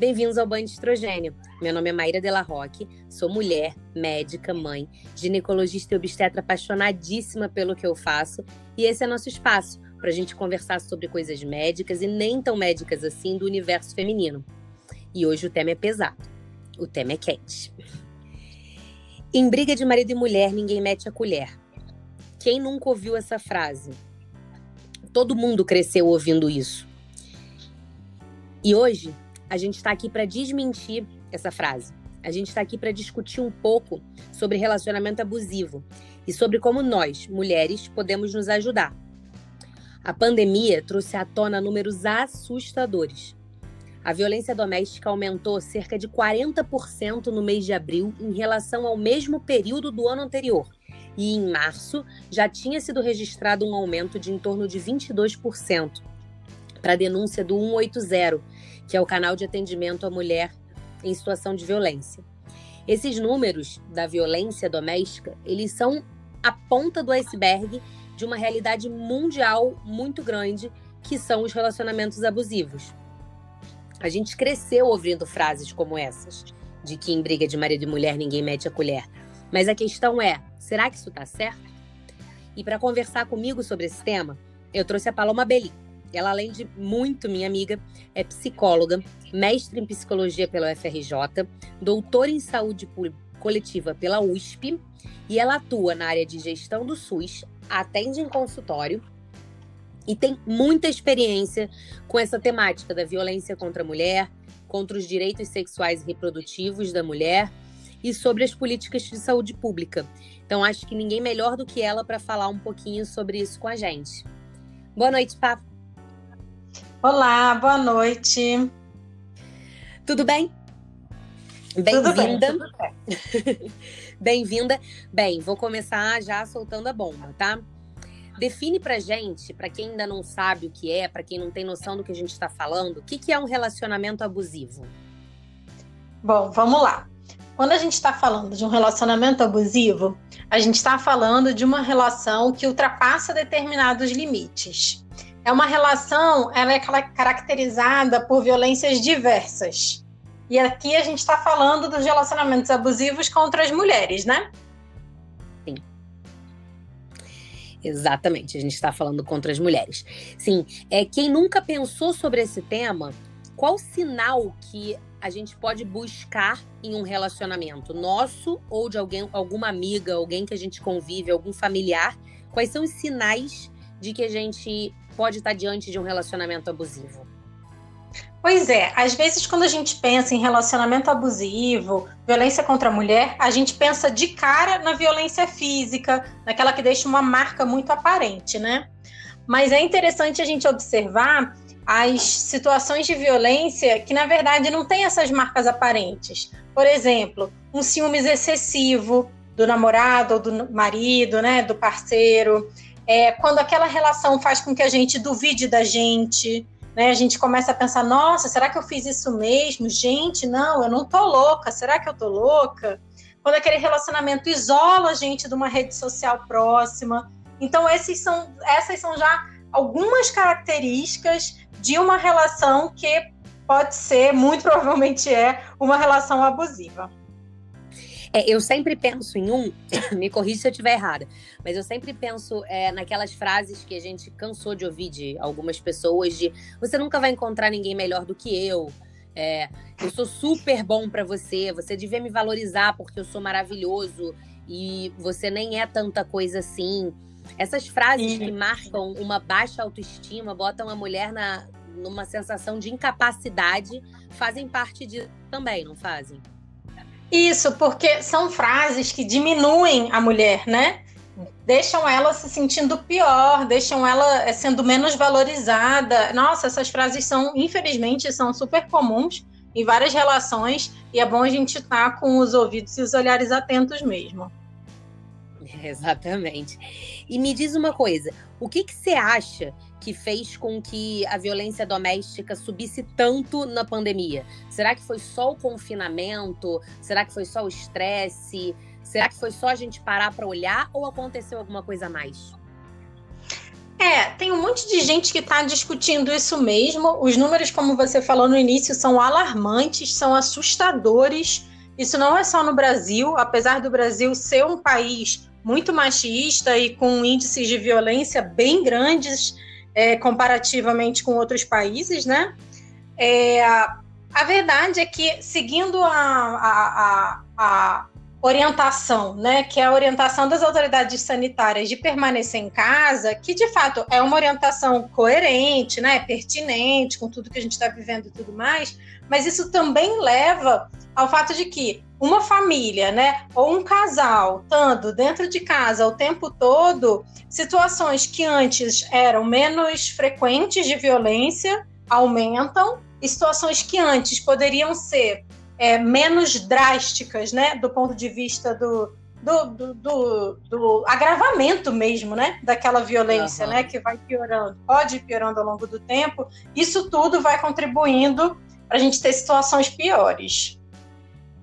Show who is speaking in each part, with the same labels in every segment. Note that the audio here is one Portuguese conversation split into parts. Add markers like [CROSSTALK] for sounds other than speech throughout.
Speaker 1: Bem-vindos ao Banho de Estrogênio. Meu nome é Maíra Della Roque, sou mulher, médica, mãe, ginecologista e obstetra apaixonadíssima pelo que eu faço e esse é nosso espaço para a gente conversar sobre coisas médicas e nem tão médicas assim do universo feminino. E hoje o tema é pesado, o tema é quente. Em briga de marido e mulher, ninguém mete a colher. Quem nunca ouviu essa frase? Todo mundo cresceu ouvindo isso. E hoje a gente está aqui para desmentir essa frase. A gente está aqui para discutir um pouco sobre relacionamento abusivo e sobre como nós, mulheres, podemos nos ajudar. A pandemia trouxe à tona números assustadores. A violência doméstica aumentou cerca de 40% no mês de abril em relação ao mesmo período do ano anterior. E em março já tinha sido registrado um aumento de em torno de 22% para a denúncia do 180, que é o canal de atendimento à mulher em situação de violência. Esses números da violência doméstica, eles são a ponta do iceberg de uma realidade mundial muito grande, que são os relacionamentos abusivos. A gente cresceu ouvindo frases como essas, de que em briga de marido e mulher ninguém mete a colher. Mas a questão é, será que isso está certo? E para conversar comigo sobre esse tema, eu trouxe a Paloma Belli. Ela, além de muito minha amiga, é psicóloga, mestre em psicologia pela UFRJ, doutora em saúde coletiva pela USP e ela atua na área de gestão do SUS, atende em consultório e tem muita experiência com essa temática da violência contra a mulher, contra os direitos sexuais e reprodutivos da mulher e sobre as políticas de saúde pública. Então, acho que ninguém melhor do que ela para falar um pouquinho sobre isso com a gente. Boa noite, Pá.
Speaker 2: Olá, boa noite.
Speaker 1: Tudo bem? Bem-vinda. [LAUGHS] Bem-vinda. bem, vou começar já soltando a bomba, tá? Define pra gente, para quem ainda não sabe o que é, para quem não tem noção do que a gente está falando, o que, que é um relacionamento abusivo?
Speaker 2: Bom, vamos lá. Quando a gente está falando de um relacionamento abusivo, a gente está falando de uma relação que ultrapassa determinados limites. É uma relação, ela é caracterizada por violências diversas. E aqui a gente está falando dos relacionamentos abusivos contra as mulheres, né?
Speaker 1: Sim. Exatamente, a gente está falando contra as mulheres. Sim, é quem nunca pensou sobre esse tema, qual sinal que a gente pode buscar em um relacionamento nosso ou de alguém, alguma amiga, alguém que a gente convive, algum familiar? Quais são os sinais de que a gente pode estar diante de um relacionamento abusivo?
Speaker 2: Pois é, às vezes quando a gente pensa em relacionamento abusivo, violência contra a mulher, a gente pensa de cara na violência física, naquela que deixa uma marca muito aparente, né? Mas é interessante a gente observar as situações de violência que na verdade não tem essas marcas aparentes. Por exemplo, um ciúmes excessivo do namorado ou do marido, né, do parceiro, é, quando aquela relação faz com que a gente duvide da gente, né? A gente começa a pensar: nossa, será que eu fiz isso mesmo? Gente, não, eu não tô louca. Será que eu tô louca? Quando aquele relacionamento isola a gente de uma rede social próxima. Então, esses são, essas são já algumas características de uma relação que pode ser, muito provavelmente é, uma relação abusiva.
Speaker 1: É, eu sempre penso em um, [COUGHS] me corrija se eu estiver errada, mas eu sempre penso é, naquelas frases que a gente cansou de ouvir de algumas pessoas de você nunca vai encontrar ninguém melhor do que eu. É, eu sou super bom para você, você devia me valorizar porque eu sou maravilhoso e você nem é tanta coisa assim. Essas frases que marcam uma baixa autoestima, botam a mulher na, numa sensação de incapacidade, fazem parte de também, não fazem?
Speaker 2: Isso, porque são frases que diminuem a mulher, né? Deixam ela se sentindo pior, deixam ela eh, sendo menos valorizada. Nossa, essas frases são, infelizmente, são super comuns em várias relações e é bom a gente estar com os ouvidos e os olhares atentos mesmo. [LAUGHS]
Speaker 1: Exatamente. E me diz uma coisa, o que, que você acha que fez com que a violência doméstica subisse tanto na pandemia? Será que foi só o confinamento? Será que foi só o estresse? Será que foi só a gente parar para olhar ou aconteceu alguma coisa a mais?
Speaker 2: É, tem um monte de gente que está discutindo isso mesmo. Os números, como você falou no início, são alarmantes, são assustadores. Isso não é só no Brasil, apesar do Brasil ser um país muito machista e com índices de violência bem grandes é, comparativamente com outros países, né? É, a verdade é que, seguindo a, a, a, a orientação, né, que é a orientação das autoridades sanitárias de permanecer em casa, que de fato é uma orientação coerente, né, pertinente com tudo que a gente está vivendo e tudo mais, mas isso também leva ao fato de que uma família, né, ou um casal, estando dentro de casa o tempo todo, situações que antes eram menos frequentes de violência aumentam, e situações que antes poderiam ser é, menos drásticas, né, do ponto de vista do, do, do, do, do agravamento mesmo, né, daquela violência, uhum. né, que vai piorando, pode ir piorando ao longo do tempo. Isso tudo vai contribuindo para a gente ter situações piores.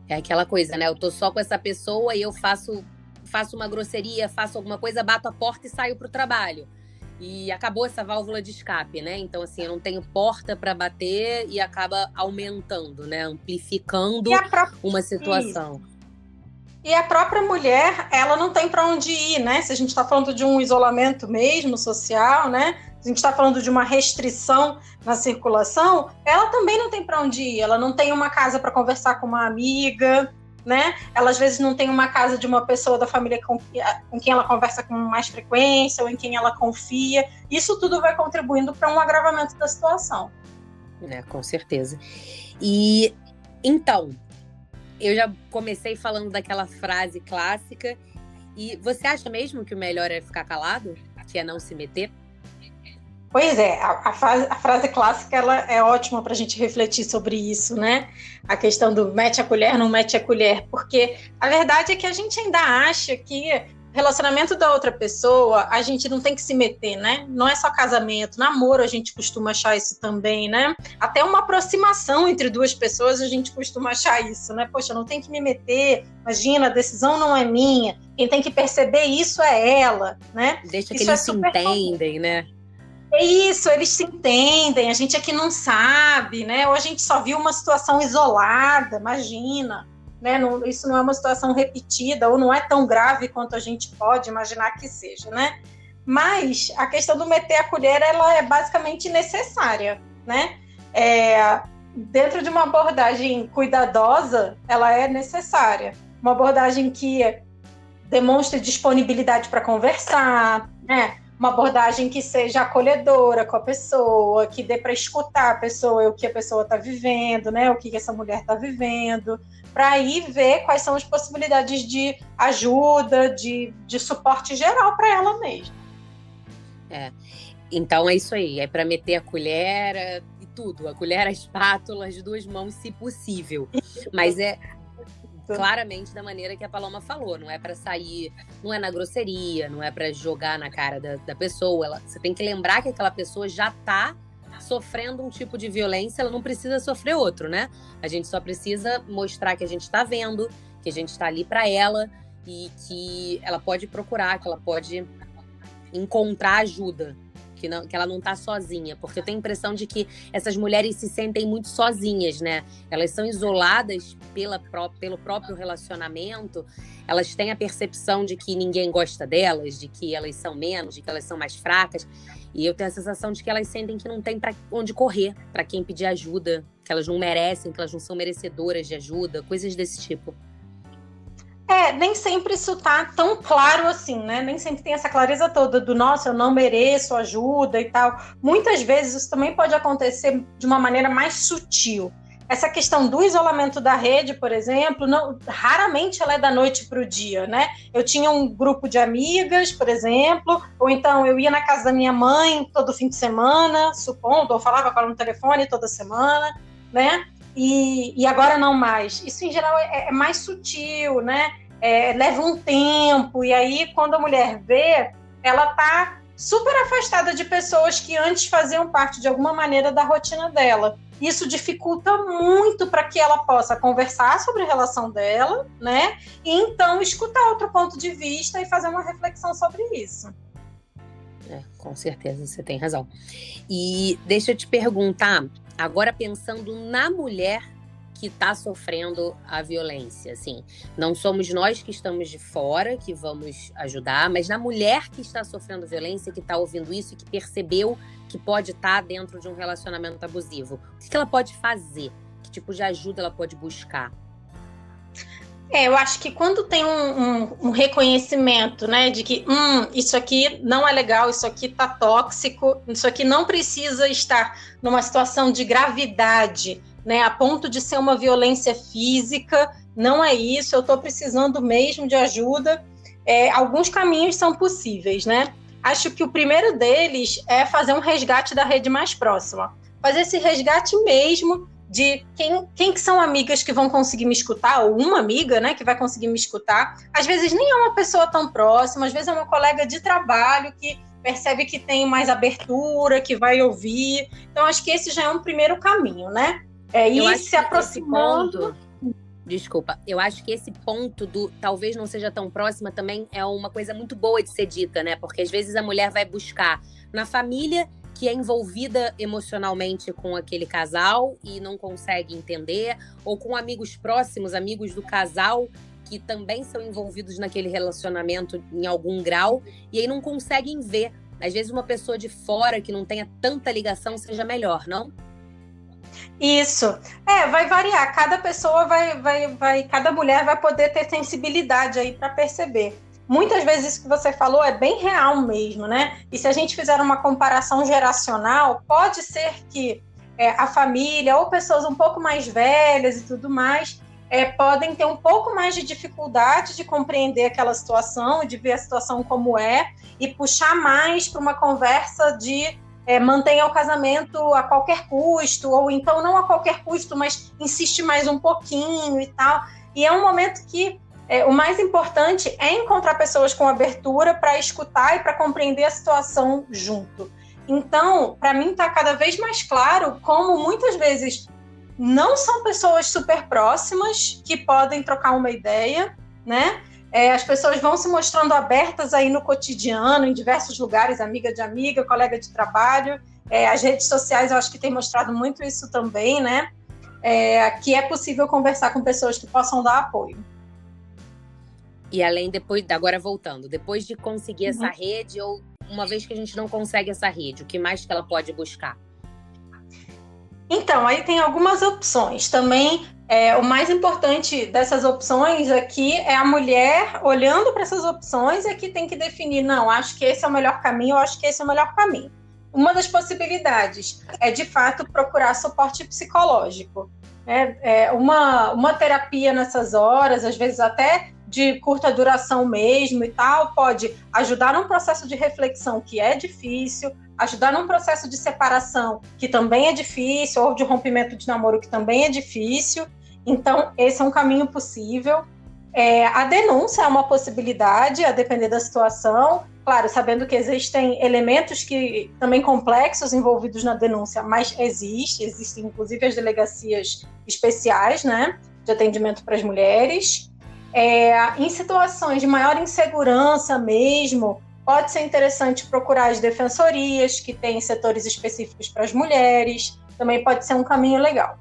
Speaker 1: É aquela coisa, né? Eu tô só com essa pessoa e eu faço faço uma grosseria, faço alguma coisa, bato a porta e saio para o trabalho e acabou essa válvula de escape, né? Então, assim, eu não tenho porta para bater e acaba aumentando, né? Amplificando própria... uma situação.
Speaker 2: Isso. E a própria mulher, ela não tem para onde ir, né? Se a gente está falando de um isolamento mesmo social, né? Se a gente está falando de uma restrição na circulação, ela também não tem para onde ir. Ela não tem uma casa para conversar com uma amiga, né? Ela às vezes não tem uma casa de uma pessoa da família com, com quem ela conversa com mais frequência ou em quem ela confia. Isso tudo vai contribuindo para um agravamento da situação.
Speaker 1: É, com certeza. E então, eu já comecei falando daquela frase clássica. E você acha mesmo que o melhor é ficar calado? Que é não se meter?
Speaker 2: Pois é, a, a, frase, a frase clássica ela é ótima para a gente refletir sobre isso, né? A questão do mete a colher, não mete a colher, porque a verdade é que a gente ainda acha que relacionamento da outra pessoa, a gente não tem que se meter, né? Não é só casamento, namoro a gente costuma achar isso também, né? Até uma aproximação entre duas pessoas a gente costuma achar isso, né? Poxa, não tem que me meter, imagina, a decisão não é minha, quem tem que perceber isso é ela, né?
Speaker 1: Deixa isso que eles é se entendem, comum. né?
Speaker 2: É isso, eles se entendem, a gente aqui não sabe, né? Ou a gente só viu uma situação isolada, imagina. Né? Não, isso não é uma situação repetida, ou não é tão grave quanto a gente pode imaginar que seja, né? Mas a questão do meter a colher, ela é basicamente necessária, né? É, dentro de uma abordagem cuidadosa, ela é necessária. Uma abordagem que demonstre disponibilidade para conversar, né? Uma abordagem que seja acolhedora com a pessoa, que dê para escutar a pessoa, o que a pessoa está vivendo, né? O que, essa mulher está vivendo, para aí ver quais são as possibilidades de ajuda, de, de suporte geral para ela mesma.
Speaker 1: É. Então é isso aí, é para meter a colher é, e tudo, a colher, a espátula, [LAUGHS] as duas mãos, se possível. [LAUGHS] Mas é claramente da maneira que a Paloma falou. Não é para sair, não é na grosseria, não é para jogar na cara da, da pessoa. Ela, você tem que lembrar que aquela pessoa já tá sofrendo um tipo de violência, ela não precisa sofrer outro, né? A gente só precisa mostrar que a gente está vendo, que a gente está ali para ela e que ela pode procurar, que ela pode encontrar ajuda, que, não, que ela não tá sozinha, porque eu tenho a impressão de que essas mulheres se sentem muito sozinhas, né? Elas são isoladas pela, pelo próprio relacionamento, elas têm a percepção de que ninguém gosta delas, de que elas são menos, de que elas são mais fracas, e eu tenho a sensação de que elas sentem que não tem para onde correr, para quem pedir ajuda, que elas não merecem, que elas não são merecedoras de ajuda, coisas desse tipo.
Speaker 2: É, nem sempre isso tá tão claro assim, né? Nem sempre tem essa clareza toda do nossa, eu não mereço ajuda e tal. Muitas vezes isso também pode acontecer de uma maneira mais sutil. Essa questão do isolamento da rede, por exemplo, não, raramente ela é da noite para o dia, né? Eu tinha um grupo de amigas, por exemplo, ou então eu ia na casa da minha mãe todo fim de semana, supondo, ou falava com ela no telefone toda semana, né? E, e agora não mais. Isso, em geral, é, é mais sutil, né? É, leva um tempo, e aí, quando a mulher vê, ela tá super afastada de pessoas que antes faziam parte de alguma maneira da rotina dela. Isso dificulta muito para que ela possa conversar sobre a relação dela, né? E então escutar outro ponto de vista e fazer uma reflexão sobre isso.
Speaker 1: É, com certeza, você tem razão. E deixa eu te perguntar, agora pensando na mulher que está sofrendo a violência, assim, não somos nós que estamos de fora que vamos ajudar, mas na mulher que está sofrendo violência, que está ouvindo isso e que percebeu que pode estar tá dentro de um relacionamento abusivo, o que ela pode fazer? Que tipo de ajuda ela pode buscar?
Speaker 2: É, eu acho que quando tem um, um, um, reconhecimento, né, de que hum, isso aqui não é legal, isso aqui tá tóxico, isso aqui não precisa estar numa situação de gravidade, né, a ponto de ser uma violência física, não é isso, eu estou precisando mesmo de ajuda. É, alguns caminhos são possíveis, né? Acho que o primeiro deles é fazer um resgate da rede mais próxima. Fazer esse resgate mesmo de quem, quem que são amigas que vão conseguir me escutar, ou uma amiga, né, que vai conseguir me escutar. Às vezes nem é uma pessoa tão próxima, às vezes é uma colega de trabalho que percebe que tem mais abertura, que vai ouvir. Então, acho que esse já é um primeiro caminho, né? É ir se aproximando.
Speaker 1: Desculpa, eu acho que esse ponto do talvez não seja tão próxima também é uma coisa muito boa de ser dita, né? Porque às vezes a mulher vai buscar na família que é envolvida emocionalmente com aquele casal e não consegue entender, ou com amigos próximos, amigos do casal que também são envolvidos naquele relacionamento em algum grau e aí não conseguem ver. Às vezes uma pessoa de fora que não tenha tanta ligação seja melhor, não?
Speaker 2: Isso. É, vai variar. Cada pessoa vai, vai, vai, cada mulher vai poder ter sensibilidade aí para perceber muitas vezes isso que você falou é bem real mesmo, né? E se a gente fizer uma comparação geracional, pode ser que é, a família ou pessoas um pouco mais velhas e tudo mais é, podem ter um pouco mais de dificuldade de compreender aquela situação, de ver a situação como é e puxar mais para uma conversa de é, mantenha o casamento a qualquer custo, ou então não a qualquer custo, mas insiste mais um pouquinho e tal. E é um momento que é, o mais importante é encontrar pessoas com abertura para escutar e para compreender a situação junto. Então, para mim está cada vez mais claro como muitas vezes não são pessoas super próximas que podem trocar uma ideia, né? É, as pessoas vão se mostrando abertas aí no cotidiano, em diversos lugares, amiga de amiga, colega de trabalho. É, as redes sociais eu acho que têm mostrado muito isso também, né? É, que é possível conversar com pessoas que possam dar apoio.
Speaker 1: E além depois, agora voltando, depois de conseguir uhum. essa rede, ou uma vez que a gente não consegue essa rede, o que mais que ela pode buscar?
Speaker 2: Então, aí tem algumas opções. Também é, o mais importante dessas opções aqui é a mulher olhando para essas opções é que tem que definir, não, acho que esse é o melhor caminho, eu acho que esse é o melhor caminho. Uma das possibilidades é, de fato, procurar suporte psicológico. É, é uma, uma terapia nessas horas, às vezes até de curta duração mesmo e tal, pode ajudar num processo de reflexão que é difícil, ajudar num processo de separação que também é difícil, ou de rompimento de namoro que também é difícil. Então, esse é um caminho possível. É, a denúncia é uma possibilidade, a depender da situação. Claro, sabendo que existem elementos que também complexos envolvidos na denúncia, mas existe, existem inclusive as delegacias especiais, né, de atendimento para as mulheres. É, em situações de maior insegurança mesmo, pode ser interessante procurar as defensorias, que têm setores específicos para as mulheres, também pode ser um caminho legal.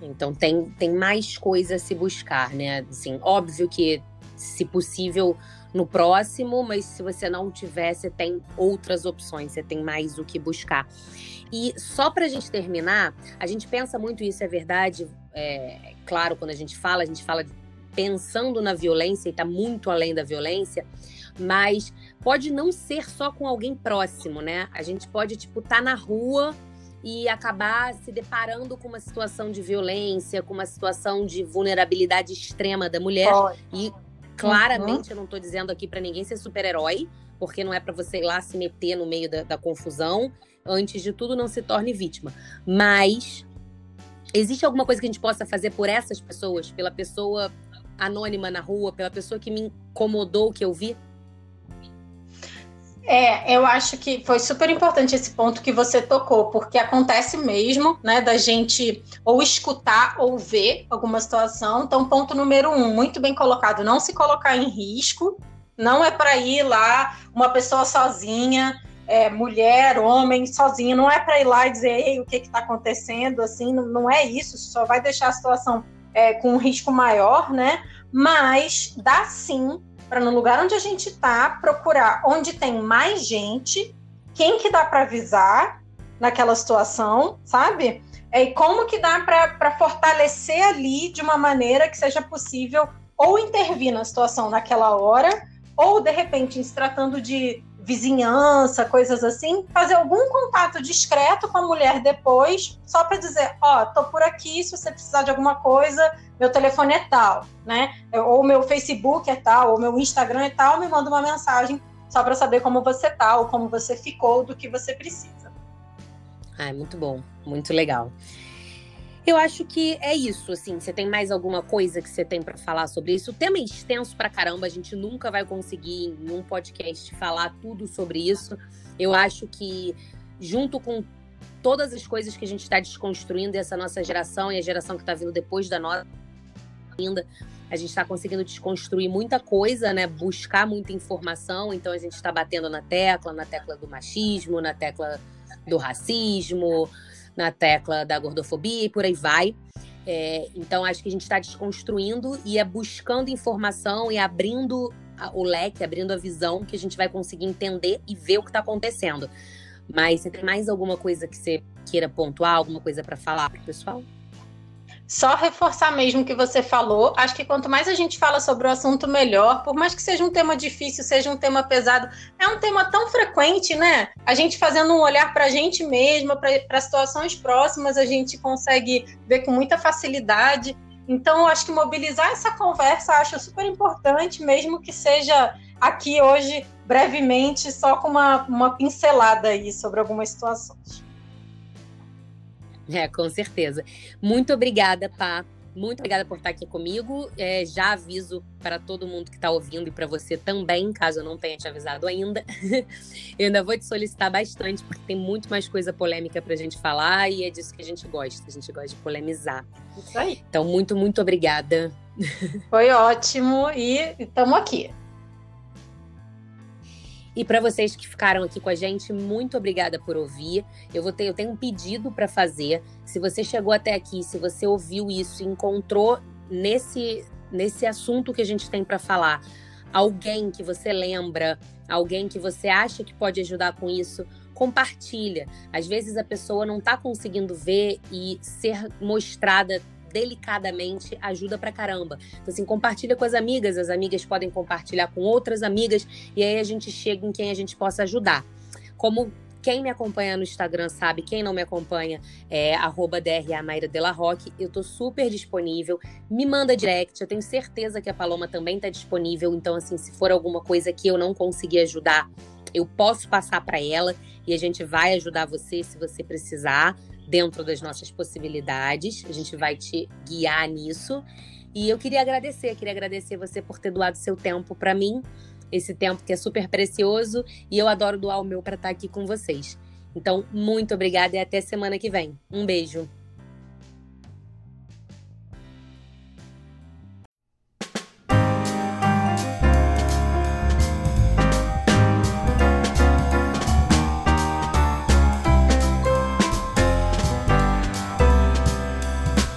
Speaker 1: Então tem, tem mais coisa a se buscar, né? Assim, óbvio que, se possível, no próximo, mas se você não tiver, você tem outras opções, você tem mais o que buscar. E só para a gente terminar, a gente pensa muito isso, é verdade. É, claro, quando a gente fala, a gente fala pensando na violência e está muito além da violência, mas pode não ser só com alguém próximo, né? A gente pode, tipo, estar tá na rua e acabar se deparando com uma situação de violência, com uma situação de vulnerabilidade extrema da mulher. Pode. E claramente, uhum. eu não estou dizendo aqui para ninguém ser super-herói, porque não é para você ir lá se meter no meio da, da confusão. Antes de tudo, não se torne vítima. Mas existe alguma coisa que a gente possa fazer por essas pessoas, pela pessoa anônima na rua, pela pessoa que me incomodou, que eu vi?
Speaker 2: É, eu acho que foi super importante esse ponto que você tocou, porque acontece mesmo, né, da gente ou escutar ou ver alguma situação. Então, ponto número um, muito bem colocado, não se colocar em risco, Não é para ir lá uma pessoa sozinha, é, mulher, homem, sozinha. Não é para ir lá e dizer Ei, o que está acontecendo. Assim, não, não, é isso. Só vai deixar a situação é, com um risco maior, né? Mas dá sim para no lugar onde a gente está procurar onde tem mais gente, quem que dá para avisar naquela situação, sabe? É, e como que dá para fortalecer ali de uma maneira que seja possível ou intervir na situação naquela hora, ou de repente, se tratando de vizinhança, coisas assim, fazer algum contato discreto com a mulher depois, só para dizer, ó, oh, tô por aqui, se você precisar de alguma coisa, meu telefone é tal, né? Ou meu Facebook é tal, ou meu Instagram é tal, me manda uma mensagem só para saber como você tá, ou como você ficou, do que você precisa.
Speaker 1: Ah, muito bom, muito legal. Eu acho que é isso, assim. Você tem mais alguma coisa que você tem para falar sobre isso? O tema é extenso pra caramba, a gente nunca vai conseguir em um podcast falar tudo sobre isso. Eu acho que junto com todas as coisas que a gente está desconstruindo essa nossa geração e a geração que está vindo depois da nossa ainda, a gente está conseguindo desconstruir muita coisa, né? Buscar muita informação. Então a gente está batendo na tecla, na tecla do machismo, na tecla do racismo, na tecla da gordofobia e por aí vai. É, então, acho que a gente está desconstruindo e é buscando informação e abrindo o leque, abrindo a visão que a gente vai conseguir entender e ver o que está acontecendo. Mas você tem mais alguma coisa que você queira pontuar, alguma coisa para falar para o pessoal?
Speaker 2: Só reforçar mesmo o que você falou. Acho que quanto mais a gente fala sobre o assunto, melhor. Por mais que seja um tema difícil, seja um tema pesado, é um tema tão frequente, né? A gente fazendo um olhar para a gente mesma, para situações próximas, a gente consegue ver com muita facilidade. Então, acho que mobilizar essa conversa acho super importante, mesmo que seja aqui hoje, brevemente, só com uma, uma pincelada aí sobre algumas situações.
Speaker 1: É, com certeza. Muito obrigada, Pá. Muito obrigada por estar aqui comigo. É, já aviso para todo mundo que está ouvindo e para você também, caso eu não tenha te avisado ainda. [LAUGHS] eu ainda vou te solicitar bastante, porque tem muito mais coisa polêmica para a gente falar e é disso que a gente gosta. A gente gosta de polemizar.
Speaker 2: Isso aí.
Speaker 1: Então, muito, muito obrigada. [LAUGHS]
Speaker 2: Foi ótimo e estamos aqui.
Speaker 1: E para vocês que ficaram aqui com a gente, muito obrigada por ouvir. Eu vou ter, eu tenho um pedido para fazer. Se você chegou até aqui, se você ouviu isso, encontrou nesse nesse assunto que a gente tem para falar, alguém que você lembra, alguém que você acha que pode ajudar com isso, compartilha. Às vezes a pessoa não está conseguindo ver e ser mostrada delicadamente ajuda pra caramba. Então, assim, compartilha com as amigas, as amigas podem compartilhar com outras amigas, e aí a gente chega em quem a gente possa ajudar. Como quem me acompanha no Instagram sabe, quem não me acompanha é arroba Roque. Eu tô super disponível. Me manda direct. Eu tenho certeza que a Paloma também tá disponível. Então, assim, se for alguma coisa que eu não conseguir ajudar, eu posso passar para ela e a gente vai ajudar você se você precisar dentro das nossas possibilidades. A gente vai te guiar nisso. E eu queria agradecer, queria agradecer você por ter doado seu tempo para mim, esse tempo que é super precioso e eu adoro doar o meu para estar aqui com vocês. Então, muito obrigada e até semana que vem. Um beijo.